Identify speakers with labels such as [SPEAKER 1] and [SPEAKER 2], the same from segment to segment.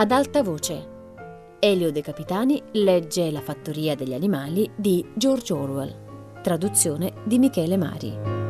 [SPEAKER 1] ad alta voce. Elio De Capitani legge La fattoria degli animali di George Orwell, traduzione di Michele Mari.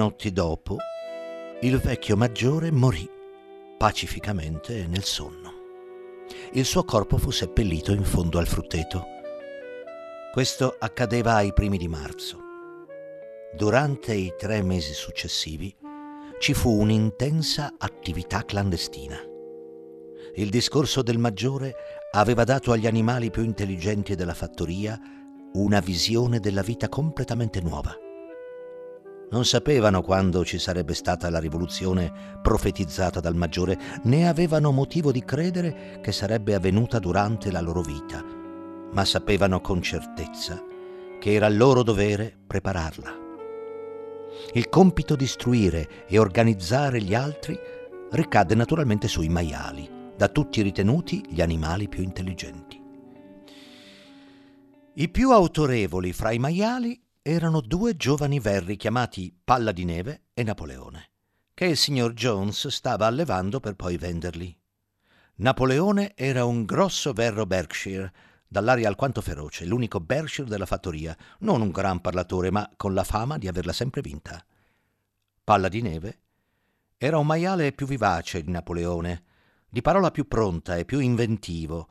[SPEAKER 2] Notti dopo, il vecchio maggiore morì pacificamente nel sonno. Il suo corpo fu seppellito in fondo al frutteto. Questo accadeva ai primi di marzo. Durante i tre mesi successivi ci fu un'intensa attività clandestina. Il discorso del maggiore aveva dato agli animali più intelligenti della fattoria una visione della vita completamente nuova non sapevano quando ci sarebbe stata la rivoluzione profetizzata dal maggiore, né avevano motivo di credere che sarebbe avvenuta durante la loro vita, ma sapevano con certezza che era loro dovere prepararla. Il compito di istruire e organizzare gli altri ricadde naturalmente sui maiali, da tutti ritenuti gli animali più intelligenti. I più autorevoli fra i maiali erano due giovani verri chiamati Palla di Neve e Napoleone, che il signor Jones stava allevando per poi venderli. Napoleone era un grosso verro Berkshire, dall'aria alquanto feroce, l'unico Berkshire della fattoria, non un gran parlatore, ma con la fama di averla sempre vinta. Palla di Neve era un maiale più vivace di Napoleone, di parola più pronta e più inventivo,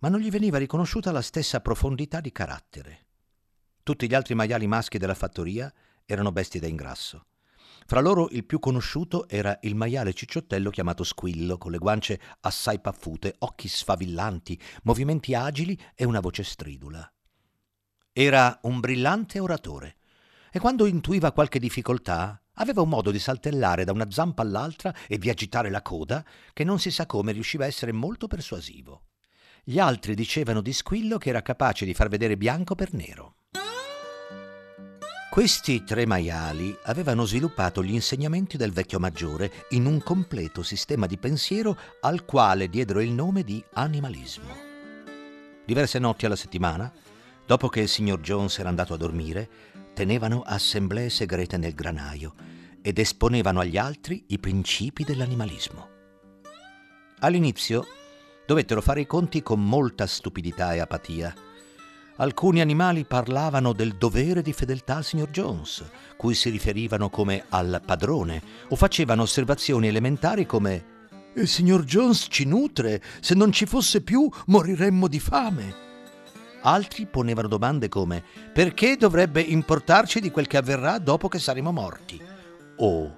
[SPEAKER 2] ma non gli veniva riconosciuta la stessa profondità di carattere. Tutti gli altri maiali maschi della fattoria erano bestie da ingrasso. Fra loro il più conosciuto era il maiale cicciottello chiamato Squillo, con le guance assai paffute, occhi sfavillanti, movimenti agili e una voce stridula. Era un brillante oratore e quando intuiva qualche difficoltà aveva un modo di saltellare da una zampa all'altra e di agitare la coda che non si sa come riusciva a essere molto persuasivo. Gli altri dicevano di Squillo che era capace di far vedere bianco per nero. Questi tre maiali avevano sviluppato gli insegnamenti del vecchio maggiore in un completo sistema di pensiero al quale diedero il nome di animalismo. Diverse notti alla settimana, dopo che il signor Jones era andato a dormire, tenevano assemblee segrete nel granaio ed esponevano agli altri i principi dell'animalismo. All'inizio dovettero fare i conti con molta stupidità e apatia Alcuni animali parlavano del dovere di fedeltà al signor Jones, cui si riferivano come al padrone, o facevano osservazioni elementari come Il signor Jones ci nutre, se non ci fosse più moriremmo di fame. Altri ponevano domande come Perché dovrebbe importarci di quel che avverrà dopo che saremo morti? O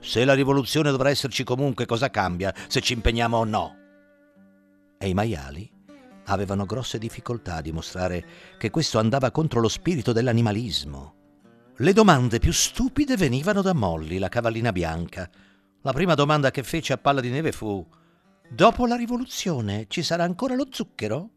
[SPEAKER 2] Se la rivoluzione dovrà esserci comunque, cosa cambia se ci impegniamo o no? E i maiali avevano grosse difficoltà a dimostrare che questo andava contro lo spirito dell'animalismo. Le domande più stupide venivano da Molly, la cavallina bianca. La prima domanda che fece a Palla di Neve fu Dopo la rivoluzione ci sarà ancora lo zucchero?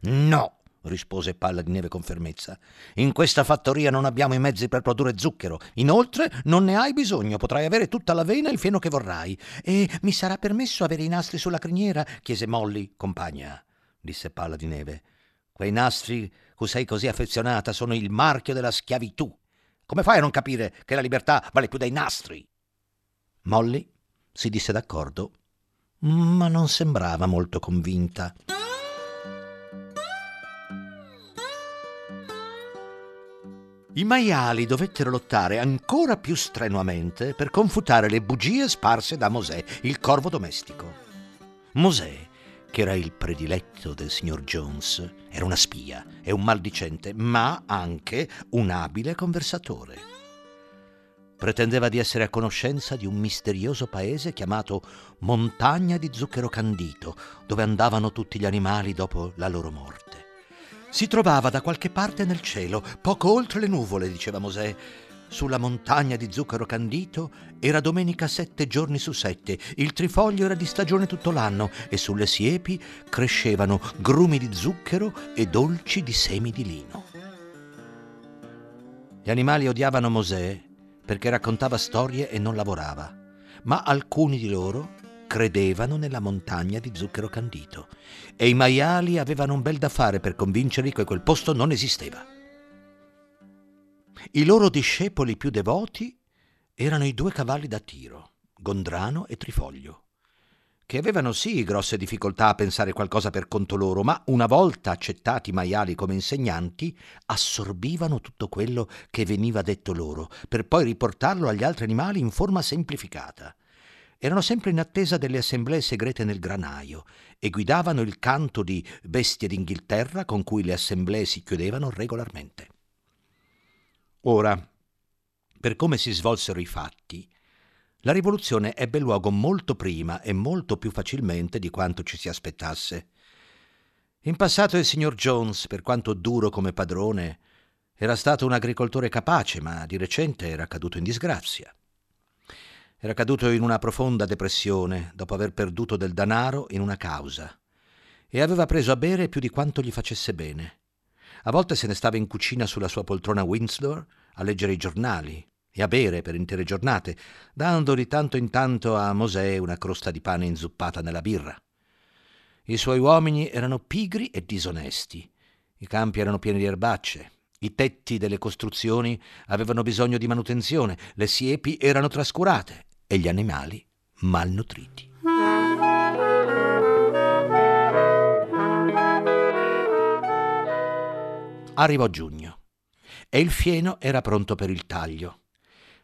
[SPEAKER 2] No, rispose Palla di Neve con fermezza. In questa fattoria non abbiamo i mezzi per produrre zucchero. Inoltre non ne hai bisogno, potrai avere tutta l'avena e il fieno che vorrai. E mi sarà permesso avere i nastri sulla criniera? chiese Molly, compagna disse Palla di Neve. Quei nastri cui sei così affezionata sono il marchio della schiavitù. Come fai a non capire che la libertà vale più dei nastri? Molly si disse d'accordo, ma non sembrava molto convinta. I maiali dovettero lottare ancora più strenuamente per confutare le bugie sparse da Mosè, il corvo domestico. Mosè che era il prediletto del signor Jones, era una spia e un maldicente, ma anche un abile conversatore. Pretendeva di essere a conoscenza di un misterioso paese chiamato Montagna di Zucchero Candito, dove andavano tutti gli animali dopo la loro morte. Si trovava da qualche parte nel cielo, poco oltre le nuvole, diceva Mosè, sulla montagna di zucchero candito era domenica sette giorni su sette, il trifoglio era di stagione tutto l'anno e sulle siepi crescevano grumi di zucchero e dolci di semi di lino. Gli animali odiavano Mosè perché raccontava storie e non lavorava, ma alcuni di loro credevano nella montagna di zucchero candito e i maiali avevano un bel da fare per convincerli che quel posto non esisteva. I loro discepoli più devoti erano i due cavalli da tiro, Gondrano e Trifoglio, che avevano sì grosse difficoltà a pensare qualcosa per conto loro, ma una volta accettati i maiali come insegnanti, assorbivano tutto quello che veniva detto loro, per poi riportarlo agli altri animali in forma semplificata. Erano sempre in attesa delle assemblee segrete nel granaio e guidavano il canto di bestie d'Inghilterra con cui le assemblee si chiudevano regolarmente. Ora, per come si svolsero i fatti, la rivoluzione ebbe luogo molto prima e molto più facilmente di quanto ci si aspettasse. In passato il signor Jones, per quanto duro come padrone, era stato un agricoltore capace, ma di recente era caduto in disgrazia. Era caduto in una profonda depressione dopo aver perduto del denaro in una causa e aveva preso a bere più di quanto gli facesse bene. A volte se ne stava in cucina sulla sua poltrona Windsor a leggere i giornali e a bere per intere giornate, dando di tanto in tanto a Mosè una crosta di pane inzuppata nella birra. I suoi uomini erano pigri e disonesti. I campi erano pieni di erbacce. I tetti delle costruzioni avevano bisogno di manutenzione, le siepi erano trascurate e gli animali malnutriti. Arrivò giugno e il fieno era pronto per il taglio.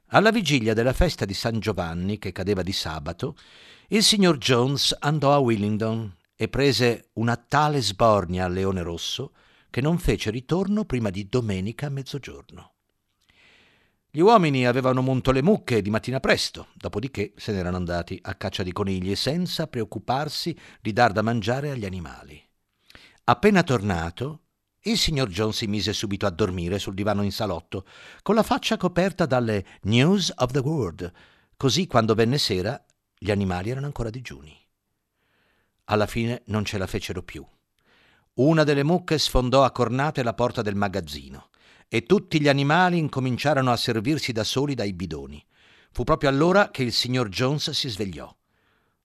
[SPEAKER 2] Alla vigilia della festa di San Giovanni, che cadeva di sabato, il signor Jones andò a Willingdon e prese una tale sbornia al leone rosso che non fece ritorno prima di domenica a mezzogiorno. Gli uomini avevano munto le mucche di mattina presto, dopodiché se n'erano andati a caccia di conigli senza preoccuparsi di dar da mangiare agli animali. Appena tornato, il signor John si mise subito a dormire sul divano in salotto, con la faccia coperta dalle News of the World, così quando venne sera gli animali erano ancora digiuni. Alla fine non ce la fecero più. Una delle mucche sfondò a cornate la porta del magazzino e tutti gli animali incominciarono a servirsi da soli dai bidoni. Fu proprio allora che il signor Jones si svegliò.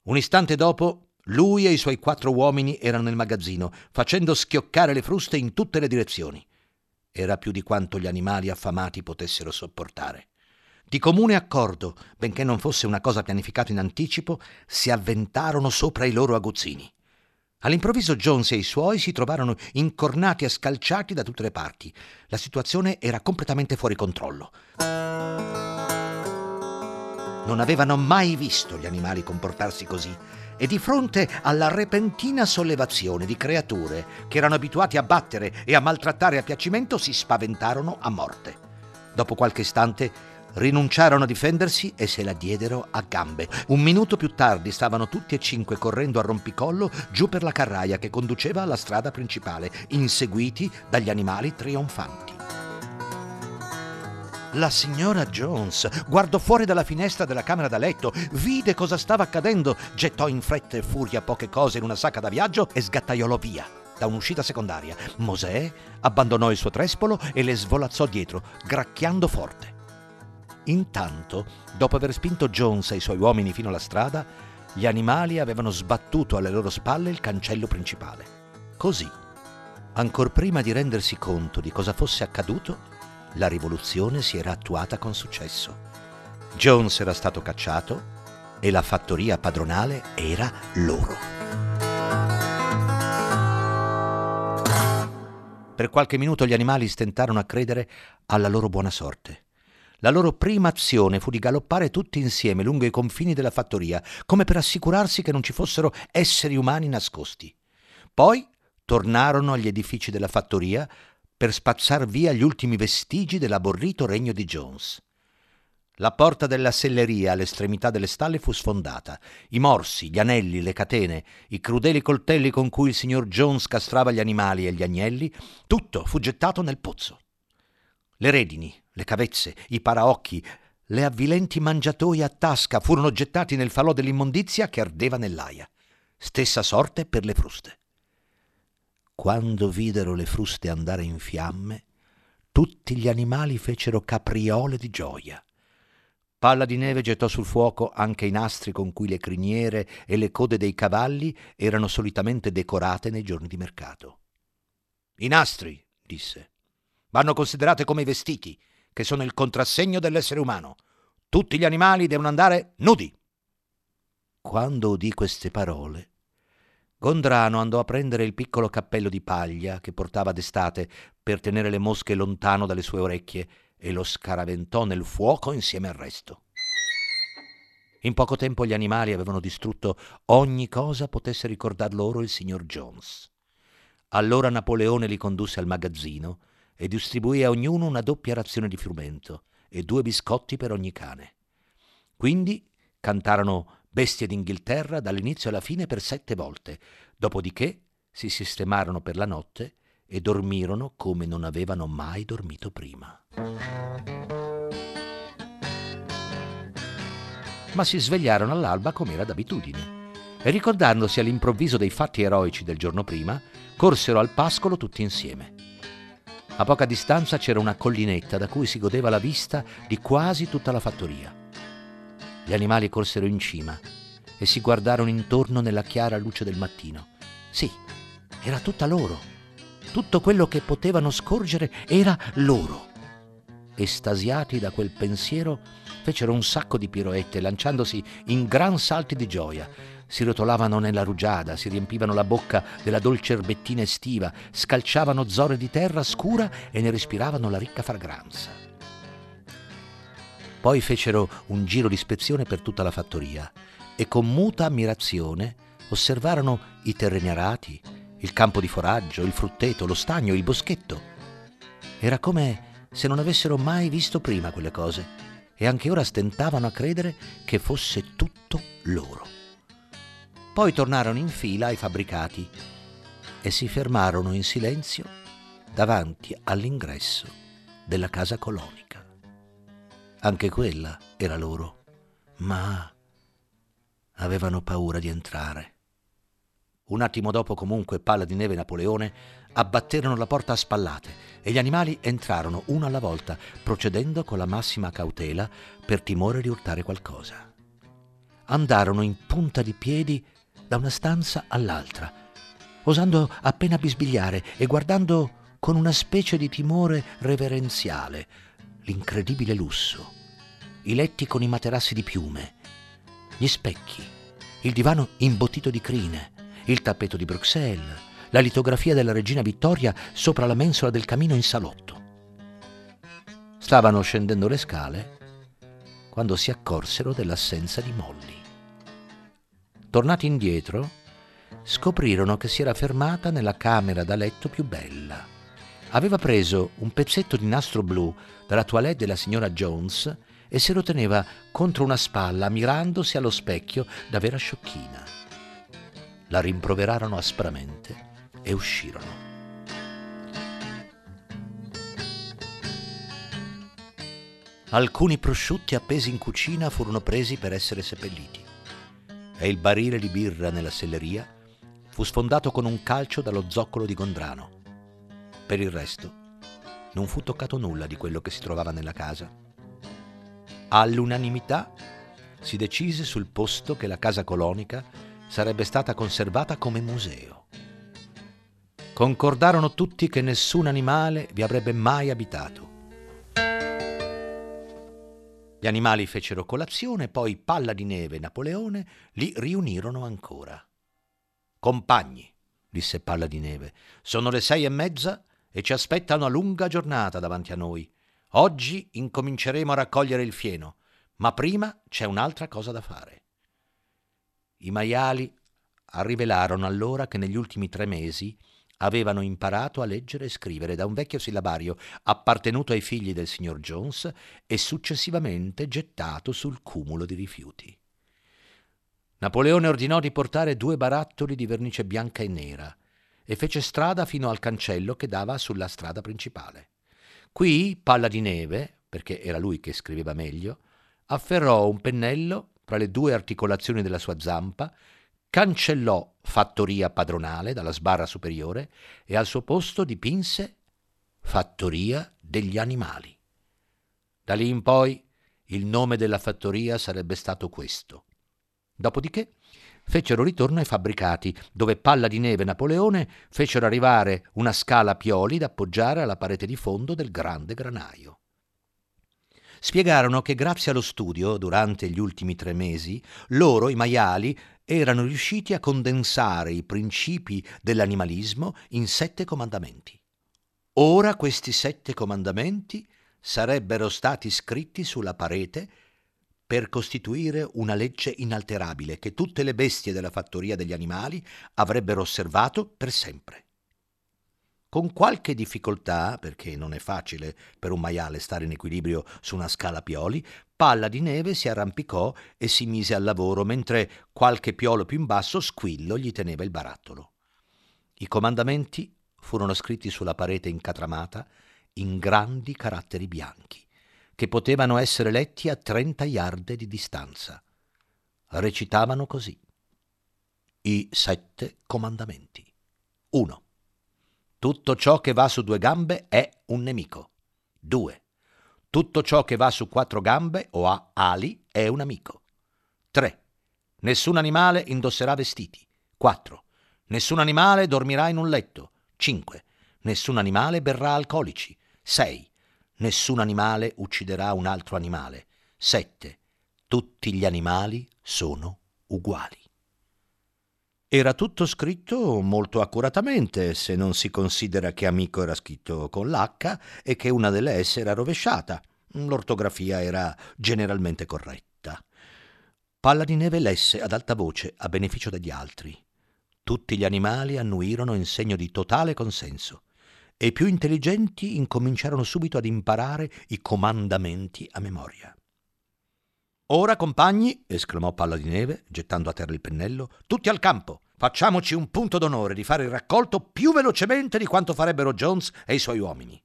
[SPEAKER 2] Un istante dopo lui e i suoi quattro uomini erano nel magazzino, facendo schioccare le fruste in tutte le direzioni. Era più di quanto gli animali affamati potessero sopportare. Di comune accordo, benché non fosse una cosa pianificata in anticipo, si avventarono sopra i loro aguzzini. All'improvviso Jones e i suoi si trovarono incornati e scalciati da tutte le parti. La situazione era completamente fuori controllo. Non avevano mai visto gli animali comportarsi così e di fronte alla repentina sollevazione di creature che erano abituati a battere e a maltrattare a piacimento si spaventarono a morte. Dopo qualche istante rinunciarono a difendersi e se la diedero a gambe. Un minuto più tardi stavano tutti e cinque correndo a rompicollo giù per la carraia che conduceva alla strada principale, inseguiti dagli animali trionfanti. La signora Jones guardò fuori dalla finestra della camera da letto, vide cosa stava accadendo, gettò in fretta e furia poche cose in una sacca da viaggio e sgattaiolò via da un'uscita secondaria. Mosè abbandonò il suo trespolo e le svolazzò dietro, gracchiando forte. Intanto, dopo aver spinto Jones e i suoi uomini fino alla strada, gli animali avevano sbattuto alle loro spalle il cancello principale. Così, ancor prima di rendersi conto di cosa fosse accaduto, la rivoluzione si era attuata con successo. Jones era stato cacciato e la fattoria padronale era loro. Per qualche minuto gli animali stentarono a credere alla loro buona sorte. La loro prima azione fu di galoppare tutti insieme lungo i confini della fattoria, come per assicurarsi che non ci fossero esseri umani nascosti. Poi tornarono agli edifici della fattoria per spazzar via gli ultimi vestigi dell'aborrito regno di Jones. La porta della selleria all'estremità delle stalle fu sfondata. I morsi, gli anelli, le catene, i crudeli coltelli con cui il signor Jones castrava gli animali e gli agnelli, tutto fu gettato nel pozzo. Le redini, le cavezze, i paraocchi, le avvilenti mangiatoie a tasca furono gettati nel falò dell'immondizia che ardeva nell'aia. Stessa sorte per le fruste. Quando videro le fruste andare in fiamme, tutti gli animali fecero capriole di gioia. Palla di neve gettò sul fuoco anche i nastri con cui le criniere e le code dei cavalli erano solitamente decorate nei giorni di mercato. I nastri, disse, vanno considerate come i vestiti, che sono il contrassegno dell'essere umano. Tutti gli animali devono andare nudi. Quando udì queste parole, Gondrano andò a prendere il piccolo cappello di paglia che portava d'estate per tenere le mosche lontano dalle sue orecchie e lo scaraventò nel fuoco insieme al resto. In poco tempo gli animali avevano distrutto ogni cosa potesse ricordar loro il signor Jones. Allora Napoleone li condusse al magazzino e distribuì a ognuno una doppia razione di frumento e due biscotti per ogni cane. Quindi cantarono Bestie d'Inghilterra dall'inizio alla fine per sette volte, dopodiché si sistemarono per la notte e dormirono come non avevano mai dormito prima. Ma si svegliarono all'alba come era d'abitudine e ricordandosi all'improvviso dei fatti eroici del giorno prima, corsero al pascolo tutti insieme. A poca distanza c'era una collinetta da cui si godeva la vista di quasi tutta la fattoria. Gli animali corsero in cima e si guardarono intorno nella chiara luce del mattino. Sì, era tutta loro tutto quello che potevano scorgere era loro. Estasiati da quel pensiero, fecero un sacco di piroette, lanciandosi in gran salti di gioia. Si rotolavano nella rugiada, si riempivano la bocca della dolce erbettina estiva, scalciavano zore di terra scura e ne respiravano la ricca fragranza. Poi fecero un giro di ispezione per tutta la fattoria e con muta ammirazione osservarono i terreni arati, il campo di foraggio, il frutteto, lo stagno, il boschetto. Era come se non avessero mai visto prima quelle cose e anche ora stentavano a credere che fosse tutto loro. Poi tornarono in fila ai fabbricati e si fermarono in silenzio davanti all'ingresso della casa colonica. Anche quella era loro, ma avevano paura di entrare. Un attimo dopo comunque Palla di Neve e Napoleone abbatterono la porta a spallate e gli animali entrarono uno alla volta, procedendo con la massima cautela per timore di urtare qualcosa. Andarono in punta di piedi da una stanza all'altra, osando appena bisbigliare e guardando con una specie di timore reverenziale l'incredibile lusso, i letti con i materassi di piume, gli specchi, il divano imbottito di crine, il tappeto di Bruxelles, la litografia della regina Vittoria sopra la mensola del camino in salotto. Stavano scendendo le scale quando si accorsero dell'assenza di Molly. Tornati indietro, scoprirono che si era fermata nella camera da letto più bella. Aveva preso un pezzetto di nastro blu dalla toilette della signora Jones e se lo teneva contro una spalla mirandosi allo specchio da vera sciocchina la rimproverarono aspramente e uscirono. Alcuni prosciutti appesi in cucina furono presi per essere seppelliti e il barile di birra nella selleria fu sfondato con un calcio dallo zoccolo di Gondrano. Per il resto non fu toccato nulla di quello che si trovava nella casa. All'unanimità si decise sul posto che la casa colonica sarebbe stata conservata come museo. Concordarono tutti che nessun animale vi avrebbe mai abitato. Gli animali fecero colazione, poi Palla di Neve e Napoleone li riunirono ancora. Compagni, disse Palla di Neve, sono le sei e mezza e ci aspetta una lunga giornata davanti a noi. Oggi incominceremo a raccogliere il fieno, ma prima c'è un'altra cosa da fare. I maiali rivelarono allora che negli ultimi tre mesi avevano imparato a leggere e scrivere da un vecchio sillabario appartenuto ai figli del signor Jones e successivamente gettato sul cumulo di rifiuti. Napoleone ordinò di portare due barattoli di vernice bianca e nera e fece strada fino al cancello che dava sulla strada principale. Qui Palla di Neve, perché era lui che scriveva meglio, afferrò un pennello tra le due articolazioni della sua zampa, cancellò fattoria padronale dalla sbarra superiore e al suo posto dipinse fattoria degli animali. Da lì in poi il nome della fattoria sarebbe stato questo. Dopodiché fecero ritorno ai fabbricati, dove Palla di Neve e Napoleone fecero arrivare una scala a pioli da appoggiare alla parete di fondo del grande granaio. Spiegarono che grazie allo studio, durante gli ultimi tre mesi, loro, i maiali, erano riusciti a condensare i principi dell'animalismo in sette comandamenti. Ora questi sette comandamenti sarebbero stati scritti sulla parete per costituire una legge inalterabile che tutte le bestie della fattoria degli animali avrebbero osservato per sempre. Con qualche difficoltà, perché non è facile per un maiale stare in equilibrio su una scala pioli, Palla di Neve si arrampicò e si mise al lavoro mentre qualche piolo più in basso Squillo gli teneva il barattolo. I comandamenti furono scritti sulla parete incatramata in grandi caratteri bianchi, che potevano essere letti a 30 yard di distanza. Recitavano così. I sette comandamenti. 1. Tutto ciò che va su due gambe è un nemico. 2. Tutto ciò che va su quattro gambe o ha ali è un amico. 3. Nessun animale indosserà vestiti. 4. Nessun animale dormirà in un letto. 5. Nessun animale berrà alcolici. 6. Nessun animale ucciderà un altro animale. 7. Tutti gli animali sono uguali. Era tutto scritto molto accuratamente, se non si considera che amico era scritto con l'H e che una delle S era rovesciata. L'ortografia era generalmente corretta. Palla di neve lesse ad alta voce a beneficio degli altri. Tutti gli animali annuirono in segno di totale consenso e i più intelligenti incominciarono subito ad imparare i comandamenti a memoria. Ora, compagni, esclamò Palla di Neve, gettando a terra il pennello, tutti al campo. Facciamoci un punto d'onore di fare il raccolto più velocemente di quanto farebbero Jones e i suoi uomini.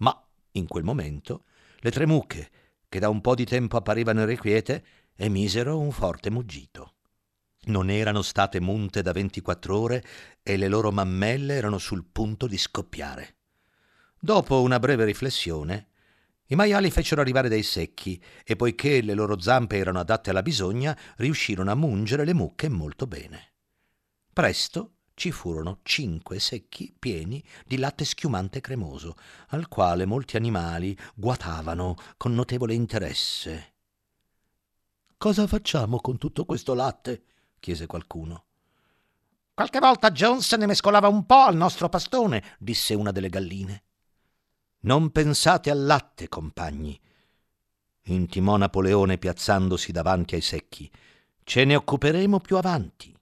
[SPEAKER 2] Ma, in quel momento, le tre mucche, che da un po' di tempo apparivano irrequiete, emisero un forte muggito. Non erano state munte da 24 ore e le loro mammelle erano sul punto di scoppiare. Dopo una breve riflessione, i maiali fecero arrivare dei secchi e poiché le loro zampe erano adatte alla bisogna, riuscirono a mungere le mucche molto bene. Presto ci furono cinque secchi pieni di latte schiumante e cremoso, al quale molti animali guatavano con notevole interesse. Cosa facciamo con tutto questo latte? Chiese qualcuno. Qualche volta Jones ne mescolava un po' al nostro pastone, disse una delle galline. Non pensate al latte, compagni, intimò Napoleone piazzandosi davanti ai secchi. Ce ne occuperemo più avanti.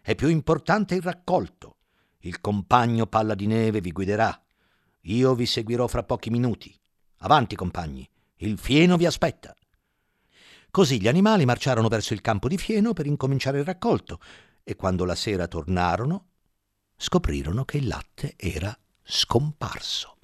[SPEAKER 2] È più importante il raccolto. Il compagno Palla di Neve vi guiderà. Io vi seguirò fra pochi minuti. Avanti, compagni, il fieno vi aspetta. Così gli animali marciarono verso il campo di fieno per incominciare il raccolto e quando la sera tornarono scoprirono che il latte era scomparso.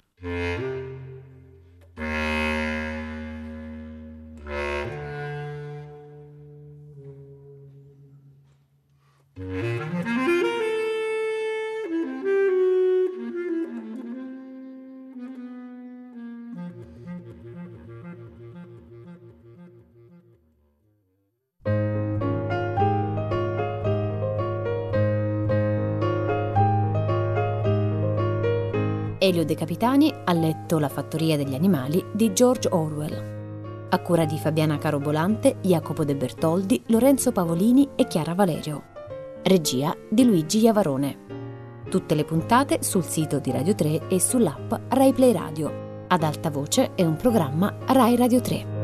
[SPEAKER 1] Elio De Capitani ha letto La fattoria degli animali di George Orwell. A cura di Fabiana Carobolante, Jacopo De Bertoldi, Lorenzo Pavolini e Chiara Valerio. Regia di Luigi Iavarone. Tutte le puntate sul sito di Radio 3 e sull'app Rai Play Radio. Ad alta voce è un programma Rai Radio 3.